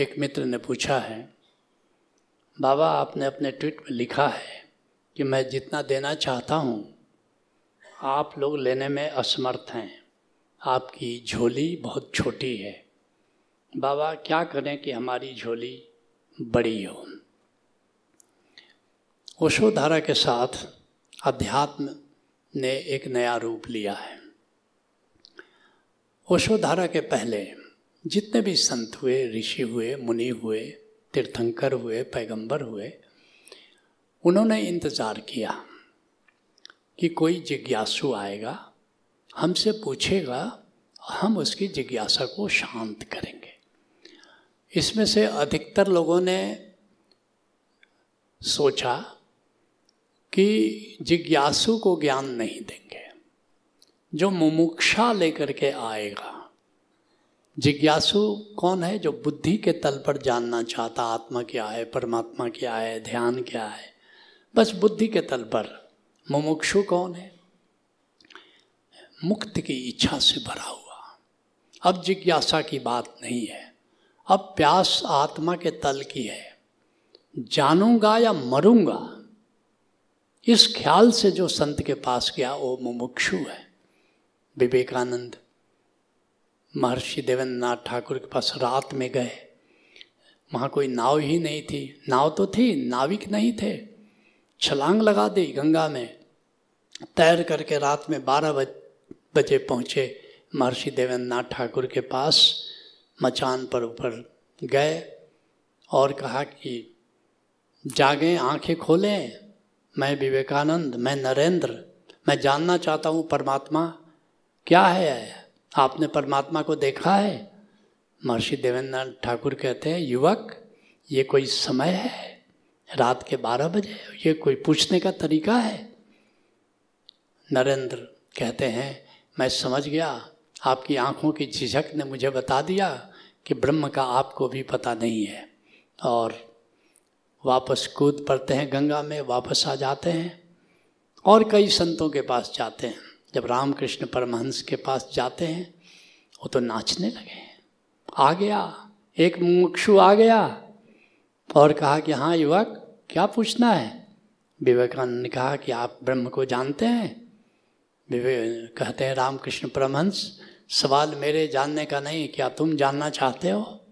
एक मित्र ने पूछा है, बाबा, आपने अपने ट्वीट में लिखा है कि मैं जितना देना चाहता हूँ, आप लोग लेने में असमर्थ हैं। आपकी झोली बहुत छोटी है। बाबा, क्या करें कि हमारी झोली बड़ी हो? ओशोधारा के साथ अध्यात्म ने एक नया रूप लिया है। ओशोधारा के पहले जितने भी संत हुए, ऋषि हुए, मुनि हुए, तीर्थंकर हुए, पैगंबर हुए, उन्होंने इंतज़ार किया कि कोई जिज्ञासु आएगा, हमसे पूछेगा, हम उसकी जिज्ञासा को शांत करेंगे। इसमें से अधिकतर लोगों ने सोचा कि जिज्ञासु को ज्ञान नहीं देंगे। जो मुमुक्षा लेकर के आएगा जिज्ञासु कौन है जो बुद्धि के तल पर जानना चाहता, आत्मा क्या है, परमात्मा क्या है, ध्यान क्या है? बस बुद्धि के तल पर। मुमुक्षु कौन है? मुक्त की इच्छा से भरा हुआ। अब जिज्ञासा की बात नहीं है। अब प्यास आत्मा के तल की है। जानूँगा या मरूँगा? इस ख्याल से जो संत के पास गया, वो मुमुक्षु है। विवेकानंद महर्षि देवेंद्र नाथ ठाकुर के पास रात में गए। वहाँ कोई नाव ही नहीं थी। नाव तो थी, नाविक नहीं थे। छलांग लगा दी गंगा में। तैर करके रात में बारह बज, बजे पहुँचे महर्षि देवेंद्र नाथ ठाकुर के पास। मचान पर ऊपर गए और कहा कि, जागें, आँखें खोलें। मैं विवेकानंद, मैं नरेंद्र। मैं जानना चाहता हूँ परमात्मा। क्या है? आपने परमात्मा को देखा है? महर्षि देवेंद्र ठाकुर कहते हैं, युवक, ये कोई समय है? रात के बारह बजे? ये कोई पूछने का तरीका है? नरेंद्र कहते हैं, मैं समझ गया। आपकी आँखों की झिझक ने मुझे बता दिया कि ब्रह्म का आपको भी पता नहीं है। और वापस कूद पड़ते हैं गंगा में, वापस आ जाते हैं और कई संतों के पास जाते हैं। जब रामकृष्ण परमहंस के पास जाते हैं, वो तो नाचने लगे आ गया, एक मुक्षु आ गया और कहा कि हाँ युवक, क्या पूछना है? विवेकानंद ने कहा कि, आप ब्रह्म को जानते हैं? विवेक कहते हैं, रामकृष्ण परमहंस, सवाल मेरे जानने का नहीं, क्या तुम जानना चाहते हो?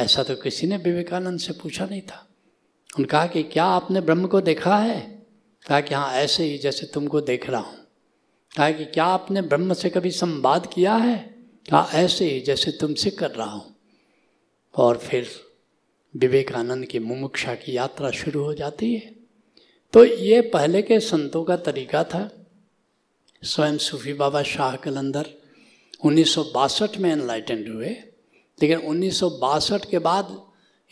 ऐसा तो किसी ने विवेकानंद से पूछा नहीं था। उन्होंने कहा कि, क्या आपने ब्रह्म को देखा है? कहा कि हाँ ऐसे ही जैसे तुमको देख रहा हूँ। कहा कि क्या आपने ब्रह्म से कभी संवाद किया है? कहा, ऐसे ही जैसे तुमसे कर रहा हूँ। और फिर विवेकानंद की मुमुक्षा की यात्रा शुरू हो जाती है। तो ये पहले के संतों का तरीका था। स्वयं सूफी बाबा शाह कलंदर उन्नीस सौ बासठ में एनलाइटेंड हुए। लेकिन उन्नीस सौ बासठ के बाद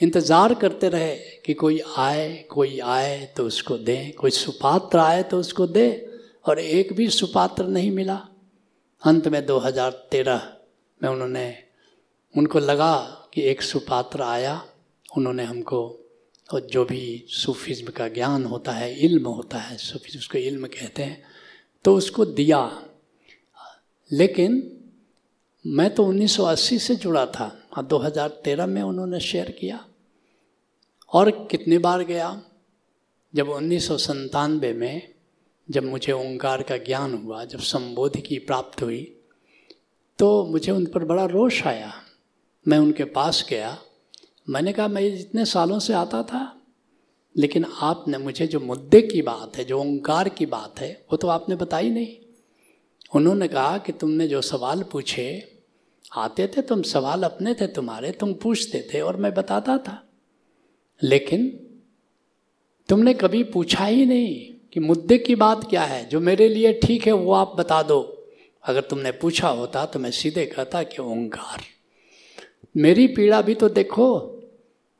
इंतज़ार करते रहे कि कोई आए कोई आए तो उसको दें, कोई सुपात्र आए तो उसको दे। और एक भी सुपात्र नहीं मिला। अंत में 2013 में उन्होंने उनको लगा कि एक सुपात्र आया। उन्होंने हमको और जो भी सूफिज्म का ज्ञान होता है, इल्म होता है, सूफिज्म उसको इल्म कहते हैं तो उसको दिया। लेकिन मैं तो 1980 से जुड़ा था, और 2013 में उन्होंने शेयर किया। और कितनी बार गया? जब उन्नीस में जब मुझे ओंकार का ज्ञान हुआ, जब संबोधि की प्राप्त हुई तो मुझे उन पर बड़ा रोष आया। मैं उनके पास गया। मैंने कहा, मैं इतने सालों से आता था, लेकिन आपने मुझे जो मुद्दे की बात है, जो ओंकार की बात है, वो तो आपने बताई नहीं। उन्होंने कहा कि तुमने जो सवाल पूछे, आते थे, तुम सवाल अपने थे तुम्हारे, तुम पूछते थे और मैं बताता था। लेकिन तुमने कभी पूछा ही नहीं। कि मुद्दे की बात क्या है? जो मेरे लिए ठीक है, वो आप बता दो। अगर तुमने पूछा होता तो मैं सीधे कहता कि ओंकार। मेरी पीड़ा भी तो देखो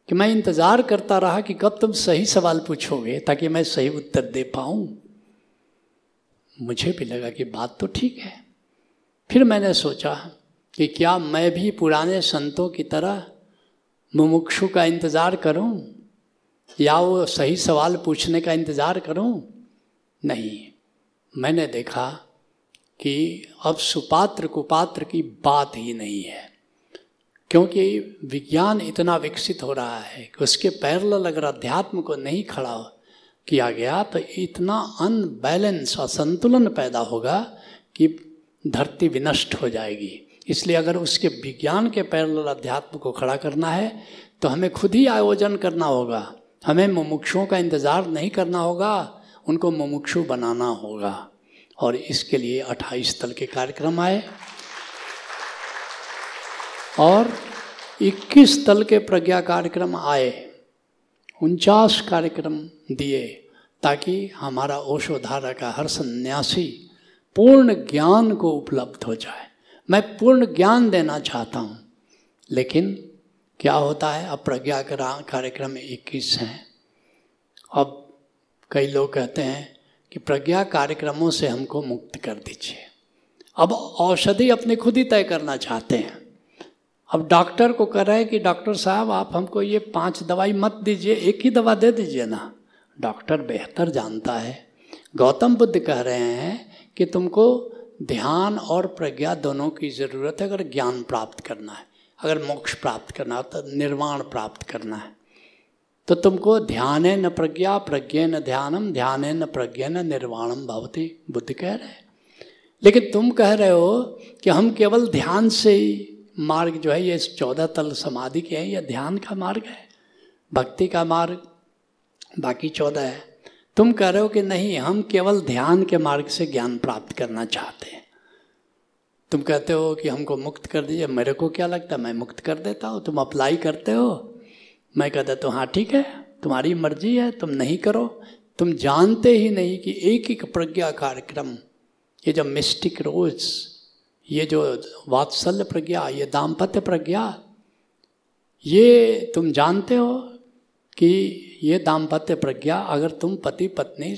कि मैं इंतज़ार करता रहा कि कब तुम सही सवाल पूछोगे, ताकि मैं सही उत्तर दे पाऊँ। मुझे भी लगा कि बात तो ठीक है। फिर मैंने सोचा कि क्या मैं भी पुराने संतों की तरह मुमुक्षु का इंतज़ार करूँ? या वो सही सवाल पूछने का इंतज़ार करूँ? नहीं। मैंने देखा कि अब सुपात्र कुपात्र की बात ही नहीं है, क्योंकि विज्ञान इतना विकसित हो रहा है कि उसके पैरल अगर अध्यात्म को नहीं खड़ा किया गया तो इतना अनबैलेंस और संतुलन पैदा होगा कि धरती विनष्ट हो जाएगी। इसलिए अगर उसके विज्ञान के पैरल अध्यात्म को खड़ा करना है तो हमें खुद ही आयोजन करना होगा। हमें मुमुक्षुओं का इंतज़ार नहीं करना होगा उनको मुमुक्षु बनाना होगा। और इसके लिए अट्ठाईस तल के कार्यक्रम आए। और 21 तल के प्रज्ञा कार्यक्रम आए। उनचास कार्यक्रम दिए ताकि हमारा ओषोधारा का हर सन्यासी पूर्ण ज्ञान को उपलब्ध हो जाए। मैं पूर्ण ज्ञान देना चाहता हूँ, लेकिन क्या होता है? अब प्रज्ञा कार्यक्रम इक्कीस हैं। अब कई लोग कहते हैं कि प्रज्ञा कार्यक्रमों से हमको मुक्त कर दीजिए। अब औषधि अपने खुद ही तय करना चाहते हैं। अब डॉक्टर को कह रहे हैं कि डॉक्टर साहब, आप हमको ये पाँच दवाई मत दीजिए, एक ही दवा दे दीजिए ना। डॉक्टर बेहतर जानता है। गौतम बुद्ध कह रहे हैं कि तुमको ध्यान और प्रज्ञा दोनों की ज़रूरत है, अगर ज्ञान प्राप्त करना है। अगर मोक्ष प्राप्त करना है तो निर्वाण प्राप्त करना है। तो तुमको ध्यान न प्रज्ञा, प्रज्ञ न ध्यानम, ध्यान न प्रज्ञ न निर्वाणम भवती, बुद्ध कह रहे लेकिन तुम कह रहे हो कि हम केवल ध्यान से ही मार्ग जो है, ये चौदह तल समाधि के हैं, या ध्यान का मार्ग है, भक्ति का मार्ग, बाकी चौदह है। तुम कह रहे हो कि नहीं, हम केवल ध्यान के मार्ग से ज्ञान प्राप्त करना चाहते हैं। तुम कहते हो कि हमको मुक्त कर दीजिए, मेरे को क्या लगता है, मैं मुक्त कर देता हूँ, तुम अप्लाई करते हो मैं कहता तो हाँ ठीक है, तुम्हारी मर्ज़ी है, तुम नहीं करो। तुम जानते ही नहीं कि एक एक प्रज्ञा कार्यक्रम, ये जो मिस्टिक रोज, ये जो वात्सल्य प्रज्ञा, ये दाम्पत्य प्रज्ञा, ये तुम जानते हो कि ये दाम्पत्य प्रज्ञा अगर तुम पति पत्नी,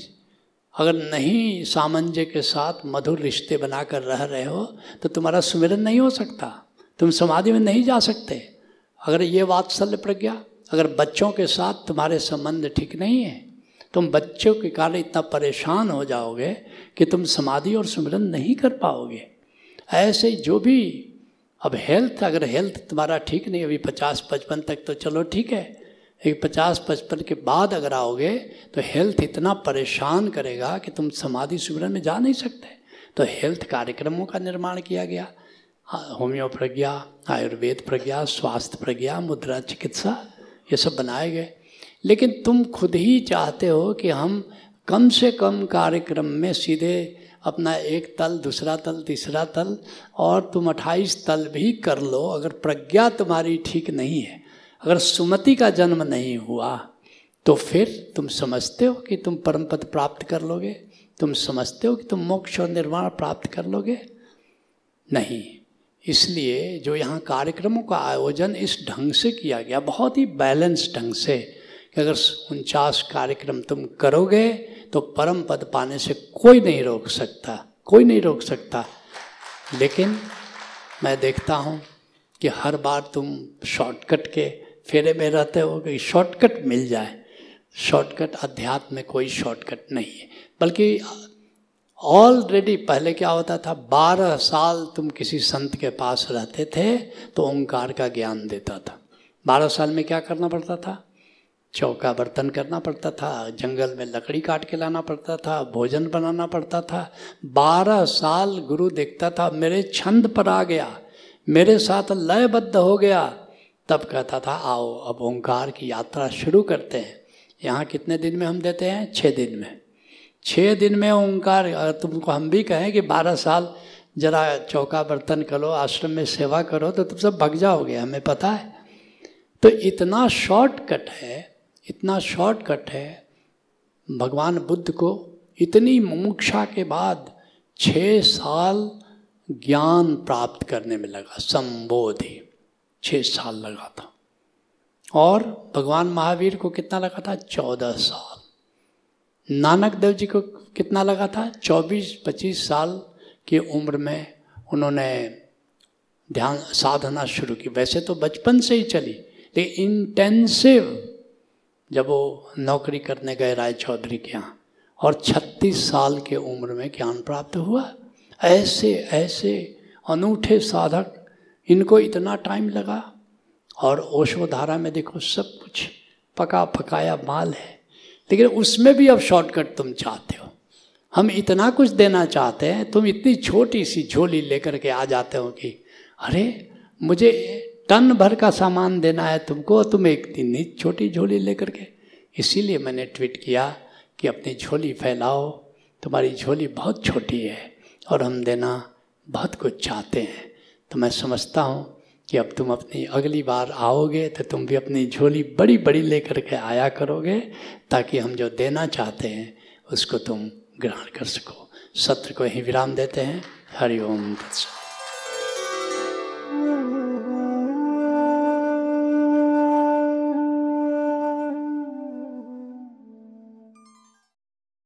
अगर नहीं सामंजस्य के साथ मधुर रिश्ते बनाकर रह रहे हो तो तुम्हारा सुमिरन नहीं हो सकता। तुम समाधि में नहीं जा सकते। अगर ये वात्सल्य प्रज्ञा अगर बच्चों के साथ तुम्हारे संबंध ठीक नहीं है, तुम बच्चों के कारण इतना परेशान हो जाओगे कि तुम समाधि और सुमिरन नहीं कर पाओगे। ऐसे जो भी, अब हेल्थ अगर हेल्थ तुम्हारा ठीक नहीं, अभी पचास पचपन तक तो चलो ठीक है, एक पचास पचपन के बाद अगर आओगे तो हेल्थ इतना परेशान करेगा कि तुम समाधि सुमिरन में जा नहीं सकते। तो हेल्थ कार्यक्रमों का निर्माण किया गया होम्योप्रज्ञा आयुर्वेद प्रज्ञा, स्वास्थ्य प्रज्ञा, मुद्रा चिकित्सा ये सब बनाए गए। लेकिन तुम खुद ही चाहते हो कि हम कम से कम कार्यक्रम में सीधे अपना एक तल, दूसरा तल, तीसरा तल, और तुम अट्ठाईस तल भी कर लो। अगर प्रज्ञा तुम्हारी ठीक नहीं है, अगर सुमति का जन्म नहीं हुआ तो फिर तुम समझते हो कि तुम परम पद प्राप्त कर लोगे। तुम समझते हो कि तुम मोक्ष और निर्माण प्राप्त कर लोगे। नहीं। इसलिए जो यहाँ कार्यक्रमों का आयोजन इस ढंग से किया गया, बहुत ही बैलेंस ढंग से, कि अगर उनचास कार्यक्रम तुम करोगे तो परम पद पाने से कोई नहीं रोक सकता, कोई नहीं रोक सकता। लेकिन मैं देखता हूँ कि हर बार तुम शॉर्टकट के फेरे में रहते हो कि शॉर्टकट मिल जाए। शॉर्टकट अध्यात्म में कोई शॉर्टकट नहीं है, बल्कि ऑलरेडी पहले क्या होता था? बारह साल तुम किसी संत के पास रहते थे तो ओंकार का ज्ञान देता था। बारह साल में क्या करना पड़ता था? चौका बर्तन करना पड़ता था, जंगल में लकड़ी काट के लाना पड़ता था, भोजन बनाना पड़ता था। बारह साल गुरु देखता था, मेरे छंद पर आ गया, मेरे साथ लयबद्ध हो गया। तब कहता था, आओ, अब ओंकार की यात्रा शुरू करते हैं। यहाँ कितने दिन में हम देते हैं? छः दिन में। छः दिन में ओंकार तुमको हम भी कहें कि बारह साल जरा चौका बर्तन करो, आश्रम में सेवा करो तो तुम सब भग जाओगे, हमें पता है। तो इतना शॉर्टकट है, इतना शॉर्टकट है, भगवान बुद्ध को इतनी मुमुक्षा के बाद छः साल ज्ञान प्राप्त करने में लगा, संबोधि छः साल लगा था और भगवान महावीर को कितना लगा था? चौदह साल। नानक देव जी को कितना लगा था? चौबीस, पच्चीस साल की उम्र में उन्होंने ध्यान, साधना शुरू की। वैसे तो बचपन से ही चली, लेकिन इंटेंसिव जब वो नौकरी करने गए राय चौधरी के यहाँ, और 36 साल के उम्र में ज्ञान प्राप्त हुआ। ऐसे ऐसे अनूठे साधक, इनको इतना टाइम लगा, और ओशोधारा में देखो सब कुछ पका पकाया माल है। लेकिन उसमें भी अब शॉर्टकट तुम चाहते हो। हम इतना कुछ देना चाहते हैं, तुम इतनी छोटी सी झोली लेकर के आ जाते हो कि, अरे, मुझे टन भर का सामान देना है तुमको, तुम एक इतनी छोटी झोली लेकर के। इसीलिए मैंने ट्वीट किया कि अपनी झोली फैलाओ, तुम्हारी झोली बहुत छोटी है और हम देना बहुत कुछ चाहते हैं। तो मैं समझता हूँ कि अब तुम अपनी अगली बार आओगे तो तुम भी अपनी झोली बड़ी बड़ी लेकर के आया करोगे ताकि हम जो देना चाहते हैं, उसको तुम ग्रहण कर सको। सत्र को ही विराम देते हैं। हरिओम तत्सव